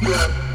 Yeah.